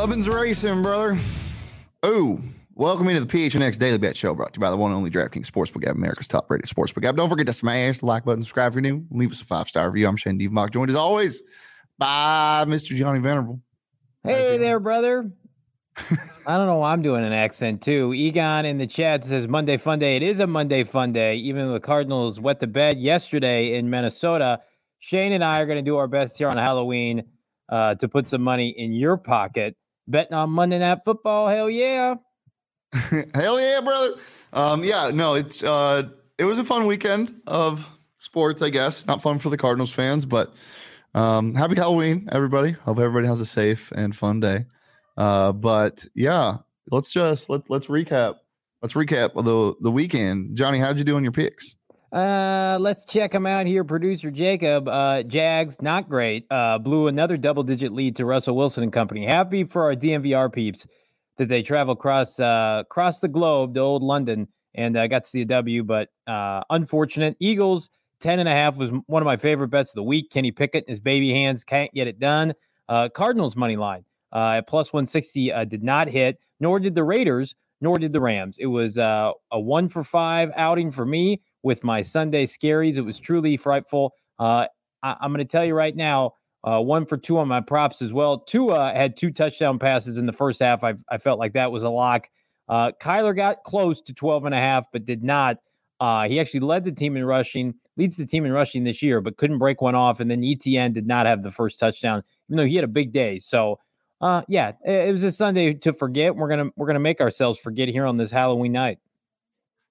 Rubbins Racing, brother. Oh, welcome into the PHNX Daily Bet Show brought to you by the one and only DraftKings Sportsbook app, America's top rated sportsbook app. Don't forget to smash the like button, subscribe if you're new, and leave us a five star review. I'm Shane Devmock, joined as always by Mr. Johnny Venerable. Hey there, brother. I don't know why I'm doing an accent too. Egon in the chat says Monday Fun Day. It is a Monday Fun Day, even though the Cardinals wet the bed yesterday in Minnesota. Shane and I are going to do our best here on Halloween uh, to put some money in your pocket. Betting on Monday Night Football. Hell yeah. Hell yeah, brother. Um, yeah, no, it's uh, it was a fun weekend of sports, I guess. Not fun for the Cardinals fans, but um, happy Halloween, everybody. Hope everybody has a safe and fun day. Uh, but yeah, let's just let let's recap. Let's recap the the weekend. Johnny, how'd you do on your picks? Uh, let's check him out here. Producer Jacob, uh, Jags, not great. Uh, blew another double digit lead to Russell Wilson and company. Happy for our DMVR peeps that they travel across uh across the globe to old London and uh, got to see a W, but uh, unfortunate. Eagles 10 and a half was one of my favorite bets of the week. Kenny Pickett his baby hands can't get it done. Uh, Cardinals money line uh, at plus 160 uh, did not hit, nor did the Raiders, nor did the Rams. It was uh, a one for five outing for me with my Sunday scaries. It was truly frightful. Uh, I- am going to tell you right now, uh, one for two on my props as well. Tua had two touchdown passes in the first half. I, I felt like that was a lock. Uh, Kyler got close to 12 and a half, but did not. Uh, he actually led the team in rushing, leads the team in rushing this year, but couldn't break one off. And then ETN did not have the first touchdown, even though he had a big day. So, uh, yeah, it, it was a Sunday to forget. We're gonna we're gonna make ourselves forget here on this Halloween night.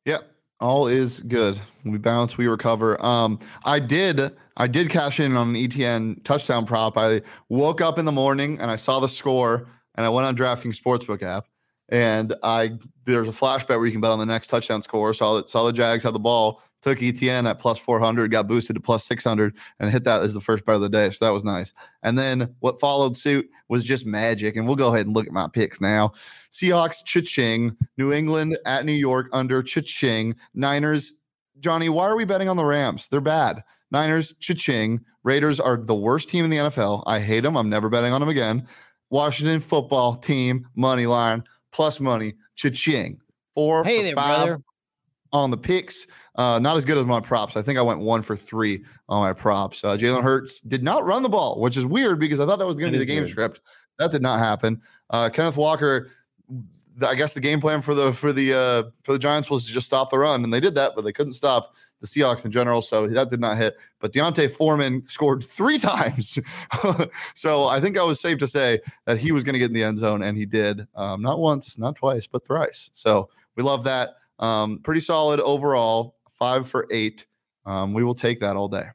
Yeah, all is good. We bounce, we recover. Um, I did, I did cash in on an ETN touchdown prop. I woke up in the morning and I saw the score, and I went on DraftKings Sportsbook app, and I there's a flash bet where you can bet on the next touchdown score. Saw that saw the Jags had the ball, took ETN at plus 400, got boosted to plus 600, and hit that as the first bet of the day. So that was nice. And then what followed suit was just magic. And we'll go ahead and look at my picks now. Seahawks, Cha-ching. New England at New York under Cha-ching. Niners, Johnny, why are we betting on the Rams? They're bad. Niners, Cha-ching. Raiders are the worst team in the NFL. I hate them. I'm never betting on them again. Washington football team, money line, plus money, Cha-ching. Four Hey there, five brother. On the picks. Uh, not as good as my props. I think I went one for three on my props. Uh, Jalen Hurts did not run the ball, which is weird because I thought that was going to be the game weird. script. That did not happen. Uh, Kenneth Walker. I guess the game plan for the for the uh, for the Giants was to just stop the run, and they did that, but they couldn't stop the Seahawks in general. So that did not hit. But D'Onta Foreman scored three times, so I think I was safe to say that he was going to get in the end zone, and he did. Um, not once, not twice, but thrice. So we love that. Um, pretty solid overall. Five for eight. Um, we will take that all day.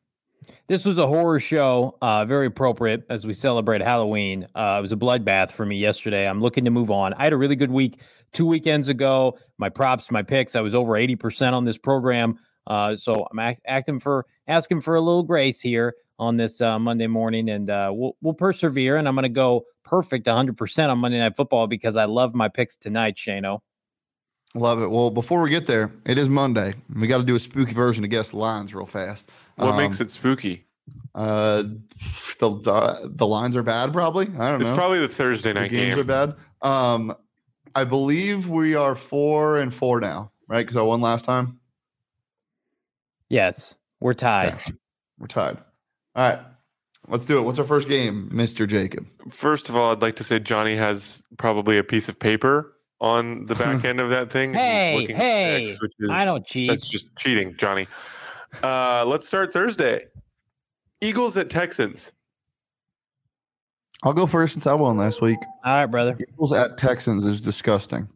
This was a horror show, uh, very appropriate as we celebrate Halloween. Uh, it was a bloodbath for me yesterday. I'm looking to move on. I had a really good week two weekends ago. My props, my picks, I was over 80% on this program. Uh, so I'm act- acting for asking for a little grace here on this uh, Monday morning, and uh, we'll we'll persevere. And I'm going to go perfect 100% on Monday Night Football because I love my picks tonight, Shano. Love it. Well, before we get there, it is Monday. We got to do a spooky version to guess the lines real fast. What makes it spooky? Uh, the uh, the lines are bad. Probably. I don't It's know. It's probably the Thursday the night games game. are bad. Um, I believe we are four and four now, right? Because I won last time. Yes, we're tied. Okay. We're tied. All right, let's do it. What's our first game, Mister Jacob? First of all, I'd like to say Johnny has probably a piece of paper on the back end of that thing. Hey, hey, X, which is, I don't cheat. That's just cheating, Johnny. Uh, let's start Thursday. Eagles at Texans. I'll go first since I won last week. All right, brother. Eagles at Texans is disgusting.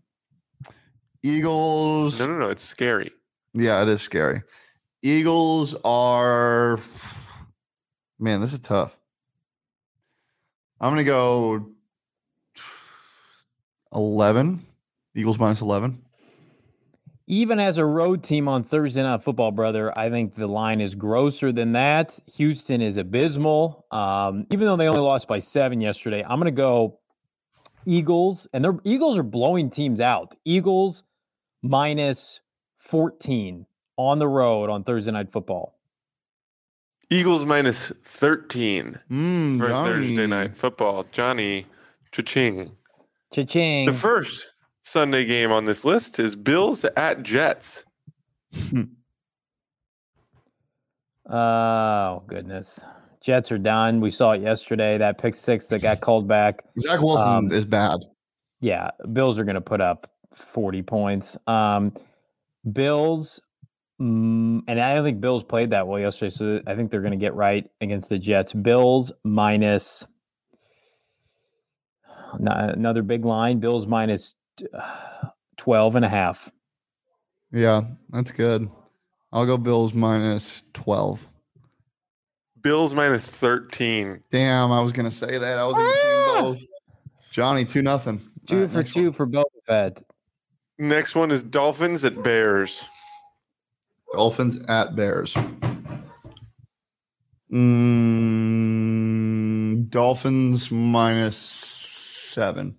Eagles. No, no, no. It's scary. Yeah, it is scary. Eagles are man, this is tough. I'm gonna go 11. Eagles minus 11. Even as a road team on Thursday Night Football, brother, I think the line is grosser than that. Houston is abysmal. Um, even though they only lost by seven yesterday, I'm going to go Eagles, and the Eagles are blowing teams out. Eagles minus 14 on the road on Thursday Night Football. Eagles minus 13 Mm, for Johnny. Thursday night football. Johnny, cha-ching. Cha-ching. The first Sunday game on this list is Bills at Jets. Oh, goodness. Jets are done. We saw it yesterday. That pick six that got called back. Zach Wilson Um, is bad. Yeah, Bills are going to put up 40 points. Um, Bills, mm, and I don't think Bills played that well yesterday, so I think they're going to get right against the Jets. Bills minus n- another big line. Bills minus 12 and a half. Yeah, that's good. I'll go Bills minus 12. Bills minus 13. Damn, I was gonna say that. I was gonna say both. Johnny, two nothing. Two All right, for next two one. for Boba Fett. Next one is Dolphins at Bears. Dolphins at Bears. Mm, Dolphins minus seven.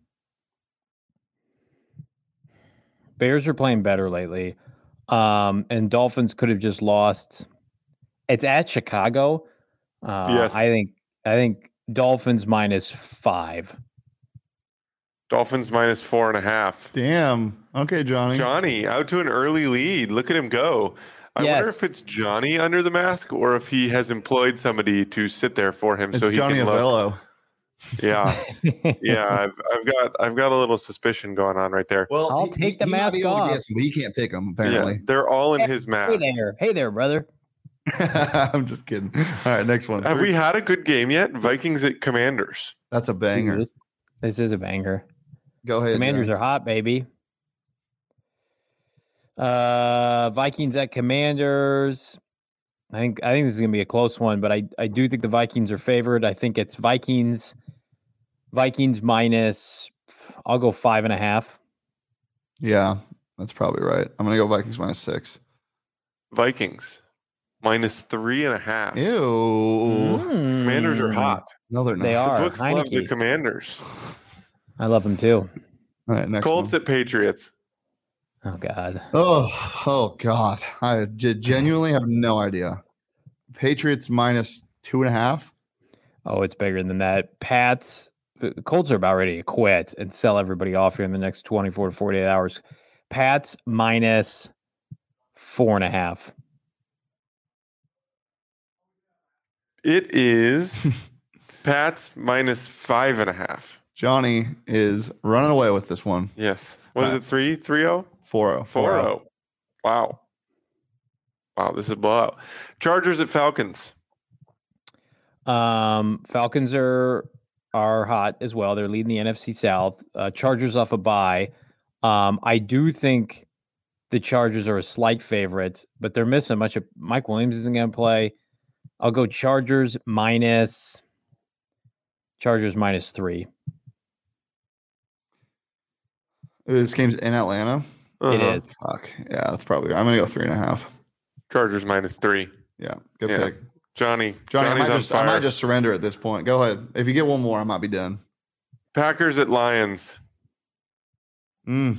Bears are playing better lately. Um, and Dolphins could have just lost. It's at Chicago. Uh, Yes. I think I think Dolphins minus five. Dolphins minus four and a half. Damn. Okay, Johnny. Johnny out to an early lead. Look at him go. I wonder if it's Johnny under the mask or if he has employed somebody to sit there for him It's so he Johnny can look. Avello. Yeah, yeah. I've I've got I've got a little suspicion going on right there. Well, I'll he- take the he might mask be able to off. guess, but he can't pick them Yeah, apparently. they're all in his mask. hey there, hey there, brother. I'm just kidding. All right, next one. Have we had a good game yet? Vikings at Commanders. That's a banger. This, this is a banger. Go ahead. Commanders Johnny. are hot, baby. Uh, Vikings at Commanders. I think I think this is gonna be a close one, but I I do think the Vikings are favored. I think it's Vikings. Vikings minus. I'll go five and a half. Yeah, that's probably right. I'm gonna go Vikings minus six. Vikings minus three and a half. Ew. Commanders are Mm. hot. No, they're not. They The are. books love the Commanders. I love them too. All right, next Colts one. at Patriots. Oh God. Oh, oh God. I genuinely have no idea. Patriots minus two and a half. Oh, it's bigger than that. Pats. The Colts are about ready to quit and sell everybody off here in the next 24 to 48 hours. Pats minus four and a half. It is Pats minus five and a half. Johnny is running away with this one. Yes. What is Uh, it? Three? Three oh? 4 Four oh. Wow. Wow, this is a blowout. Chargers at Falcons. Um, Falcons are are hot as well. They're leading the NFC South. Uh, Chargers off a bye. Um, I do think the Chargers are a slight favorite, but they're missing much of Mike Williams isn't going to play. I'll go Chargers minus Chargers minus three. This game's in Atlanta. It Uh-huh. is. Fuck. Yeah, that's probably. I'm gonna go three and a half. Chargers minus three. Yeah, good Yeah. pick. Johnny. Johnny, I might, on just, I might just surrender at this point. Go ahead. If you get one more, I might be done. Packers at Lions. Mm.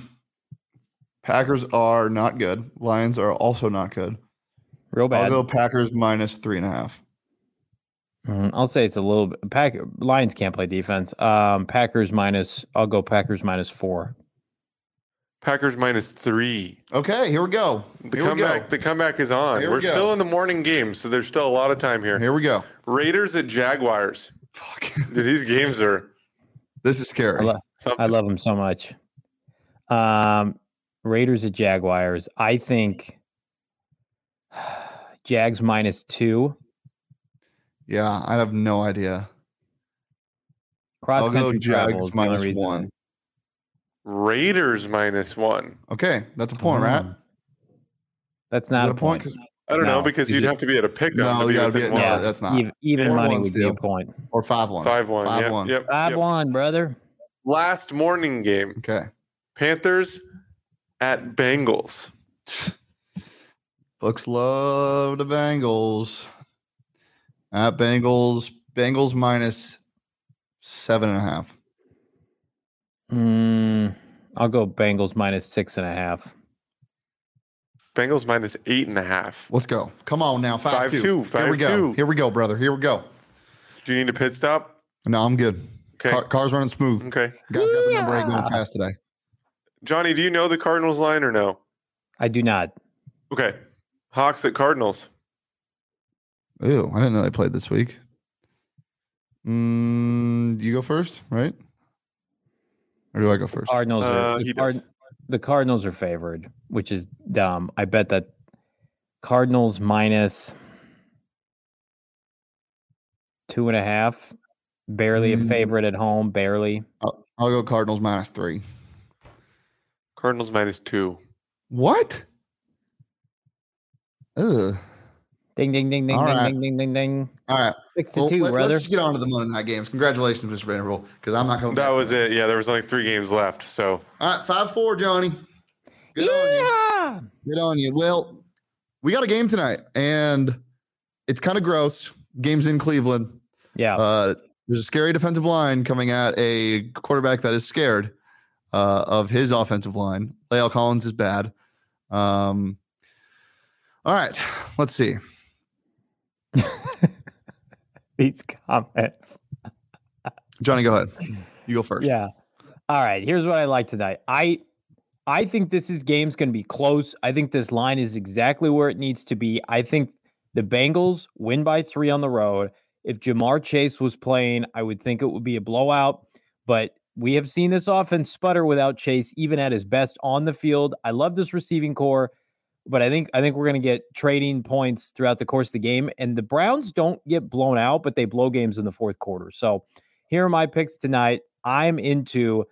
Packers are not good. Lions are also not good. Real bad. I'll go Packers minus three and a half. Mm, I'll say it's a little bit. Pack Lions can't play defense. Um, Packers minus. I'll go Packers minus four. Packers minus three. Okay, here we go. The Here we comeback. go. The comeback is on. Here we We're go. still in the morning game, so there's still a lot of time here. Here we go. Raiders at Jaguars. Fuck. Dude, these games are this is scary. I, lo- I love them so much. Um, Raiders at Jaguars. I think Jags minus two. yeah, I have no idea. Cross country travel Jags is the only reason. one. Raiders minus one. Okay, that's a point, right? Mm. That's not it a point. 'Cause- I don't No. know because you'd it- have to be at a pick No, you gotta be at- one. yeah, Yeah, that's not. even, even money one would be a point. Or five one. Five one. Five yep, one. Yep, Five yep. one, brother. Last morning game. Okay. Panthers at Bengals. Books love the Bengals. At Bengals, Bengals minus seven and a half. Mm, I'll go Bengals minus six and a half. Bengals minus eight and a half. Let's go. Come on now. Five, Five, two. two. Here we go. two. Here we go, brother. Here we go. Do you need a pit stop? No, I'm good. Okay. Car, car's running smooth. Okay. Guys got the number eight going fast today. Johnny, do you know the Cardinals line or no? I do not. Okay. Hawks at Cardinals. Ew, I didn't know they played this week. Mm, you go first, right? Or do I go first? Cardinals Uh, are the, Card- the Cardinals are favored, which is dumb. I bet that Cardinals minus two and a half, barely Mm. a favorite at home, barely. I'll, I'll go Cardinals minus three. Cardinals minus two. What? Ugh. Ding ding ding ding All ding right. ding ding ding ding. All right. Six to Well, two, let, brother. us get on to the Monday night games. Congratulations, Mr. Vanderbilt, because I'm not coming. That back was it. Yeah, there was only three games left. So All right, five four, Johnny. Good on you. Yeah. Good on you. Well, we got a game tonight, and it's kind of gross. Game's in Cleveland. Yeah. Uh, there's a scary defensive line coming at a quarterback that is scared uh, of his offensive line. La'el Collins is bad. Um, all right, let's see. These comments. Johnny, go ahead. You go first. Yeah. All right. Here's what I like tonight. I I think this is game's going to be close. I think this line is exactly where it needs to be. I think the Bengals win by three on the road. If Ja'Marr Chase was playing, I would think it would be a blowout. But we have seen this offense sputter without Chase, even at his best on the field. I love this receiving corps, but I think I think we're going to get trading points throughout the course of the game. And the Browns don't get blown out, but they blow games in the fourth quarter. So here are my picks tonight. I'm into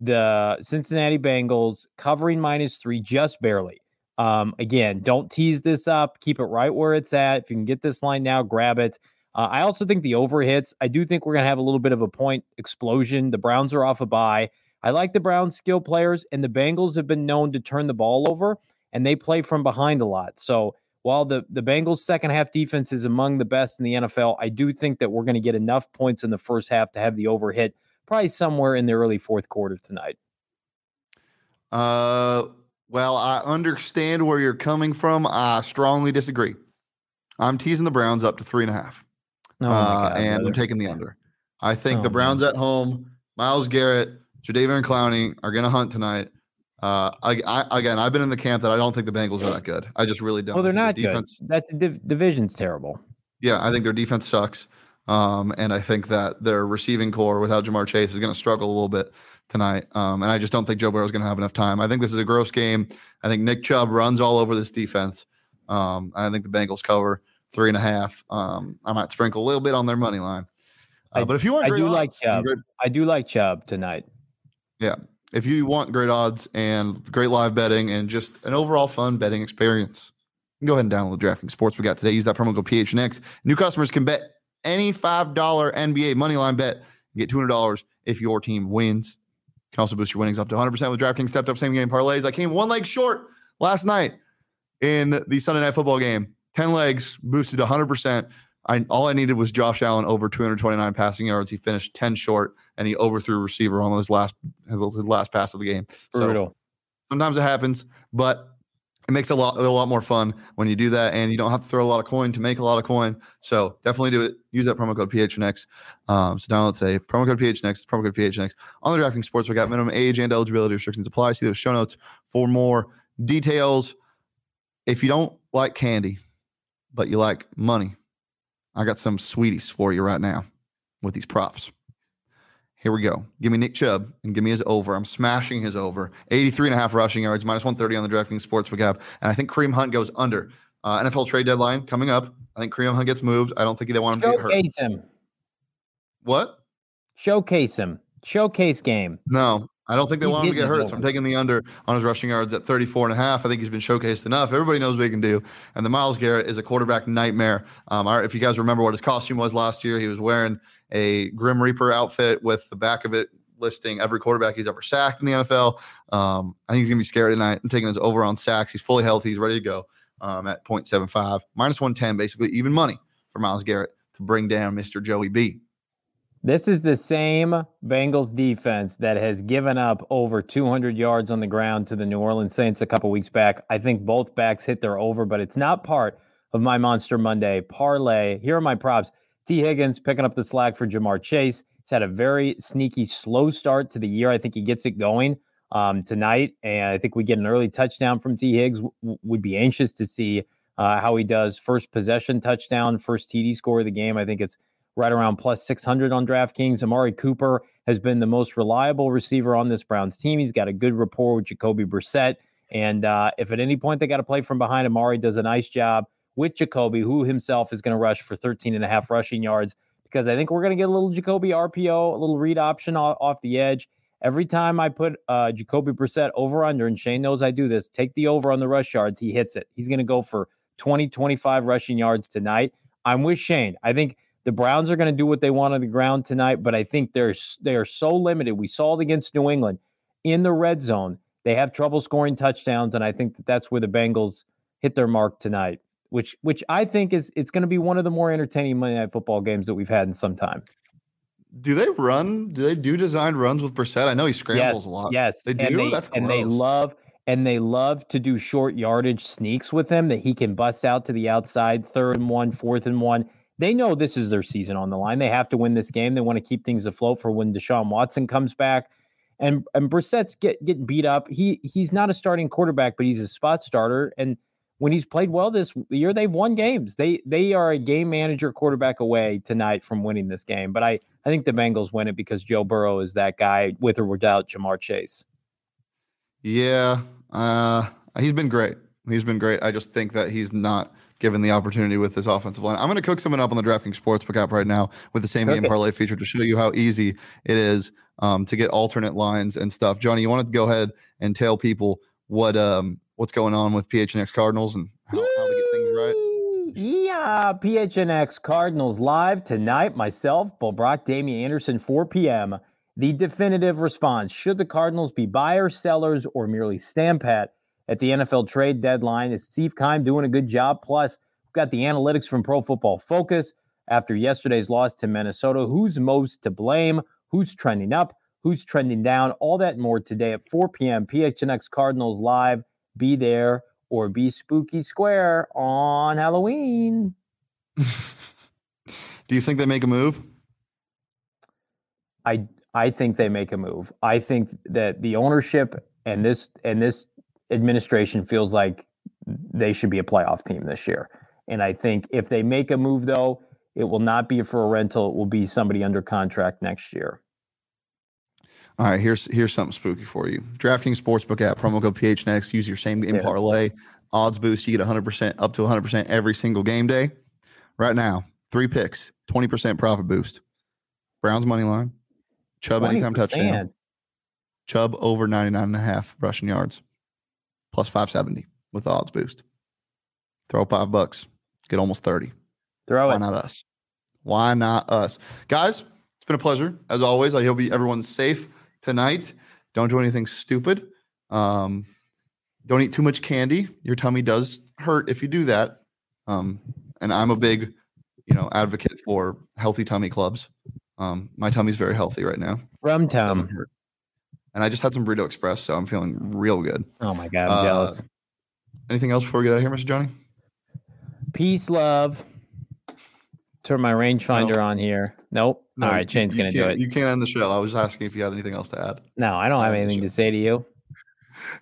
the Cincinnati Bengals covering minus three just barely. Um, again, don't tease this up. Keep it right where it's at. If you can get this line now, grab it. Uh, I also think the over hits. I do think we're going to have a little bit of a point explosion. The Browns are off a bye. I like the Browns' skill players, and the Bengals have been known to turn the ball over, and they play from behind a lot. So while the the Bengals' second half defense is among the best in the NFL, I do think that we're going to get enough points in the first half to have the over hit, probably somewhere in the early fourth quarter tonight. Uh, well, I understand where you're coming from. I strongly disagree. I'm teasing the Browns up to three and a half. Oh uh, God, and I'm taking the under. I think Oh, the. Browns at home, Myles Garrett, Jadeveon Clowney are going to hunt tonight. Uh, I, I again, I've been in the camp that I don't think the Bengals are that good. I just really don't. Oh, they're not defense, good. That's div- division's terrible. Yeah, I think their defense sucks. Um, and I think that their receiving corps without Ja'Marr Chase is going to struggle a little bit tonight. Um, and I just don't think Joe Burrow is going to have enough time. I think this is a gross game. I think Nick Chubb runs all over this defense. Um, I think the Bengals cover three and a half. Um, I might sprinkle a little bit on their money line. Uh, I- but if you want, I do like odds Chubb. I do like Chubb tonight. If you want great odds and great live betting and just an overall fun betting experience, go ahead and download DraftKings Sports we got today. Use that promo code PHNX. New customers can bet any $5 NBA money line bet and get $200 if your team wins. You can also boost your winnings up to 100% with DraftKings stepped up same game parlays. I came one leg short last night in the Sunday night football game. 10 legs boosted 100%. I, all I needed was Josh Allen over 229 passing yards. He finished 10 short and he overthrew receiver on his last his last pass of the game. So Brutal. sometimes it happens, but it makes a lot a lot more fun when you do that, and you don't have to throw a lot of coin to make a lot of coin. So definitely do it. Use that promo code PHNX. Um, so download today. Promo code PHNX. Promo code PHNX on the DraftKings Sports. We got minimum age and eligibility restrictions apply. See those show notes for more details. If you don't like candy, but you like money, I got some sweeties for you right now with these props. Here we go. Give me Nick Chubb and give me his over. I'm smashing his over. 83 and a half rushing yards, minus 130 on the DraftKings Sportsbook app. And I think Kareem Hunt goes under. Uh, NFL trade deadline coming up. I think Kareem Hunt gets moved. I don't think they want him to get hurt. Him. What? Showcase him. Showcase game. No, I don't think they He's want him to get hurt. So I'm taking the under on his rushing yards at 34 and a half. I think he's been showcased enough. Everybody knows what he can do. And the Myles Garrett is a quarterback nightmare. Um, if you guys remember what his costume was last year, he was wearing a Grim Reaper outfit with the back of it listing every quarterback he's ever sacked in the NFL. Um, I think he's going to be scary tonight. I'm taking his over on sacks. He's fully healthy. He's ready to go um, at 0.75. Minus 110, basically even money for Myles Garrett to bring down Mr. Joey B. This is the same Bengals defense that has given up over 200 yards on the ground to the New Orleans Saints a couple weeks back. I think both backs hit their over, but it's not part of my Monster Monday parlay. Here are my props. Tee Higgins picking up the slack for Ja'Marr Chase. He's had a very sneaky, slow start to the year. I think he gets it going um, tonight, and I think we get an early touchdown from T. Higgs. W- would be anxious to see uh, how he does. First possession touchdown, first TD score of the game. I think it's right around plus 600 on DraftKings. Amari Cooper has been the most reliable receiver on this Browns team. He's got a good rapport with Jacoby Brissett. And uh, if at any point they got to play from behind, Amari does a nice job with Jacoby, who himself is going to rush for 13 and a half rushing yards. Because I think we're going to get a little Jacoby RPO, a little read option off, the edge. Every time I put uh, Jacoby Brissett over under, and Shane knows I do this, take the over on the rush yards, he hits it. He's going to go for 20, 25 rushing yards tonight. I'm with Shane. I think the Browns are going to do what they want on the ground tonight, but I think they're they are so limited. We saw it against New England in the red zone. They have trouble scoring touchdowns, and I think that that's where the Bengals hit their mark tonight. Which which I think is it's going to be one of the more entertaining Monday Night Football games that we've had in some time. Do they run? Do they do designed runs with Brissett? I know he scrambles yes, a lot. yes, They and do? they, That's and they love and they love to do short yardage sneaks with him that he can bust out to the outside, third and one, fourth and one. They know this is their season on the line. They have to win this game. They want to keep things afloat for when Deshaun Watson comes back. And and Brissett's get getting beat up. He he's not a starting quarterback, but he's a spot starter. And when he's played well this year, they've won games. They they are a game manager quarterback away tonight from winning this game. But I I think the Bengals win it because Joe Burrow is that guy with or without Ja'Marr Chase. Yeah, uh, he's been great. He's been great. I just think that he's not given the opportunity with this offensive line. I'm going to cook someone up on the DraftKings Sportsbook app right now with the same game parlay feature to show you how easy it is um, to get alternate lines and stuff. Johnny, you want to go ahead and tell people what um, what's going on with PHNX Cardinals and how, how to get things right? Yeah, PHNX Cardinals live tonight. Myself, Bull Brock, Damian Anderson, 4 p.m. The definitive response: Should the Cardinals be buyers, sellers, or merely stand pat at the NFL trade deadline? Is Steve Keim doing a good job? Plus, we've got the analytics from Pro Football Focus after yesterday's loss to Minnesota. Who's most to blame? Who's trending up? Who's trending down? All that more today at 4 p.m. PHNX Cardinals live. Be there or be spooky square on Halloween. Do you think they make a move? I I think they make a move. I think that the ownership and this and this administration feels like they should be a playoff team this year. And I think if they make a move though, it will not be for a rental. It will be somebody under contract next year. All right, here's here's something spooky for you. DraftKings Sportsbook app, promo code PHNX. Use your same game Yeah. parlay. Odds boost. You get 100% up to 100% every single game day. Right now, three picks, 20% profit boost. Browns money line. Chubb anytime touchdown. 20%. Chubb over 99 and a half rushing yards. Plus 570 with the odds boost. Throw five bucks. Get almost 30. Throw Why it. not us? Why not us? Guys, it's been a pleasure. As always, I hope you, everyone's safe tonight. Don't do anything stupid. Um, don't eat too much candy. Your tummy does hurt if you do that. Um, and I'm a big, you know, advocate for healthy tummy clubs. Um, my tummy's very healthy right now. Rum It doesn't tum. And I just had some burrito express, so I'm feeling real good. Oh my god, I'm Uh, jealous. Anything else before we get out of here, Mr. Johnny? Peace, love. Turn my rangefinder on here. Nope. No, All right, Shane's gonna do it. You can't end the show. I was asking if you had anything else to add. no, I don't have anything to say to you.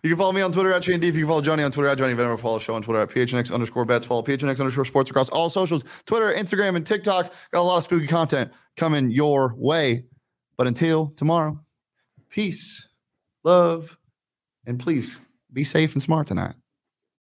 You can follow me on Twitter at Shane D. If you can follow Johnny on Twitter at Johnny Venom, follow the show on Twitter at PHNX underscore bets. Follow PHNX underscore sports across all socials Twitter, Instagram, and TikTok. Got a lot of spooky content coming your way. But until tomorrow, peace, love, and please be safe and smart tonight.